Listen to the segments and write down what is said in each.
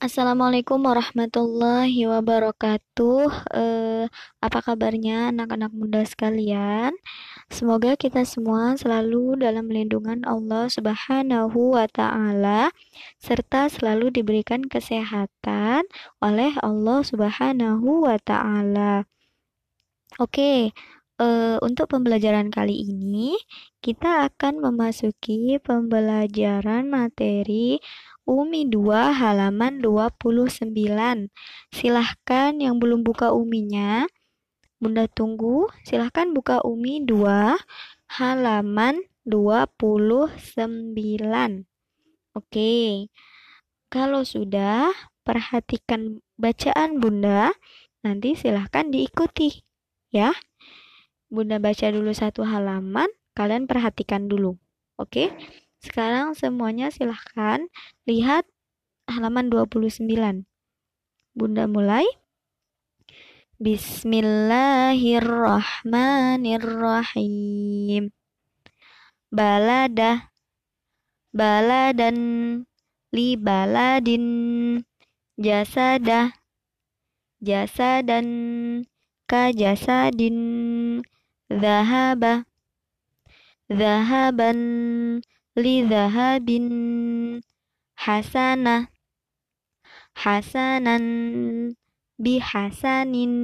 Assalamualaikum warahmatullahi wabarakatuh. Eh, apa kabarnya anak-anak muda sekalian? Semoga kita semua selalu dalam lindungan Allah Subhanahu wa taala serta selalu diberikan kesehatan oleh Allah Subhanahu wa taala. Oke, eh, untuk pembelajaran kali ini kita akan memasuki pembelajaran materi Umi 2 halaman 29. Silahkan yang belum buka Uminya, Bunda tunggu. Silahkan buka Umi 2 halaman 29. Oke. Kalau sudah, perhatikan bacaan Bunda. Nanti silahkan diikuti. Ya. Bunda baca dulu satu halaman, kalian perhatikan dulu. Oke. Sekarang semuanya silahkan lihat halaman 29. Bunda mulai. Bismillahirrahmanirrahim. Balada. Baladan. Li baladin. Jasada. Jasadan. Ka jasadin. Zahaba. Zahaban lidhahabin hasana hasanan bihasanin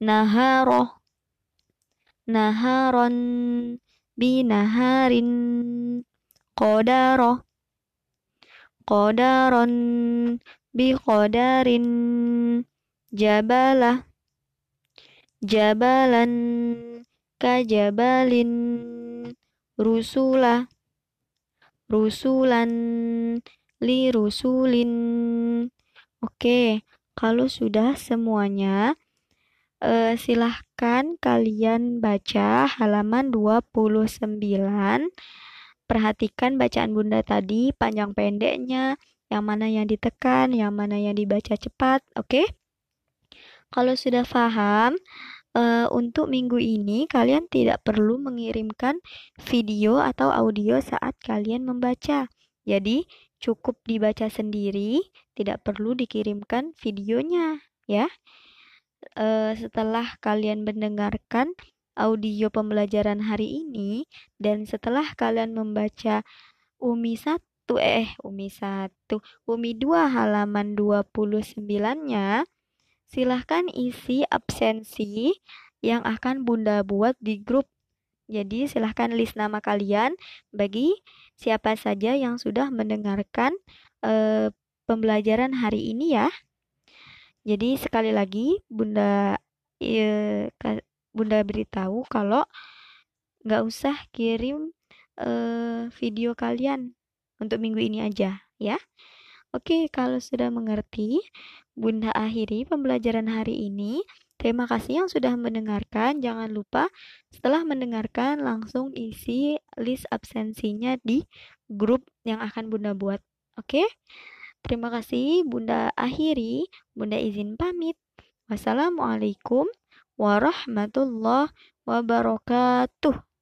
naharo naharon binaharin qadaro qadaron biqadarin jabala jabalan kajabalin rusula rusulan li rusulin. Oke kalau sudah semuanya eh, silahkan kalian baca halaman 29 perhatikan bacaan bunda tadi panjang pendeknya yang mana yang ditekan yang mana yang dibaca cepat oke? Kalau sudah paham uh, untuk minggu ini kalian tidak perlu mengirimkan video atau audio saat kalian membaca. Jadi cukup dibaca sendiri, tidak perlu dikirimkan videonya, ya. Uh, setelah kalian mendengarkan audio pembelajaran hari ini dan setelah kalian membaca Umi 1 eh Umi 1 Umi 2 halaman 29-nya silahkan isi absensi yang akan Bunda buat di grup. Jadi silahkan list nama kalian bagi siapa saja yang sudah mendengarkan e, pembelajaran hari ini ya. Jadi sekali lagi Bunda e, Bunda beritahu kalau nggak usah kirim e, video kalian untuk minggu ini aja ya. Oke, kalau sudah mengerti, Bunda akhiri pembelajaran hari ini. Terima kasih yang sudah mendengarkan. Jangan lupa setelah mendengarkan langsung isi list absensinya di grup yang akan Bunda buat. Oke? Terima kasih Bunda akhiri. Bunda izin pamit. Wassalamualaikum warahmatullahi wabarakatuh.